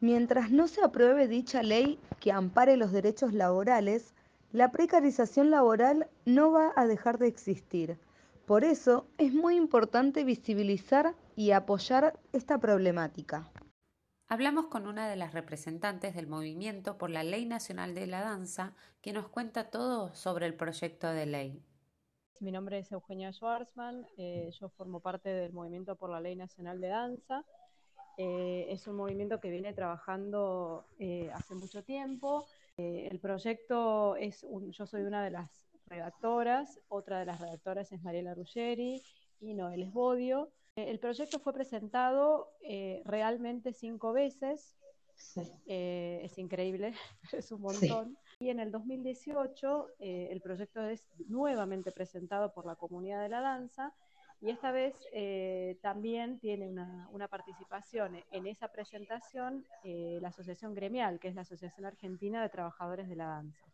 Mientras no se apruebe dicha ley que ampare los derechos laborales, la precarización laboral no va a dejar de existir. Por eso es muy importante visibilizar y apoyar esta problemática. Hablamos con una de las representantes del movimiento por la Ley Nacional de la Danza, que nos cuenta todo sobre el proyecto de ley. Mi nombre es Eugenia Schwarzman, eh, yo formo parte del movimiento por la Ley Nacional de Danza. Eh, es un movimiento que viene trabajando eh, hace mucho tiempo. el proyecto es, yo soy una de las redactoras, otra de las redactoras es Mariela Ruggeri y Noel Esbodio. El proyecto fue presentado eh, realmente cinco veces. Eh, es increíble, es un montón. Y en el 2018 eh, el proyecto es nuevamente presentado por la comunidad de la danza y esta vez también tiene una, participación en esa presentación la Asociación Gremial, que es la Asociación Argentina de Trabajadores de la Danza.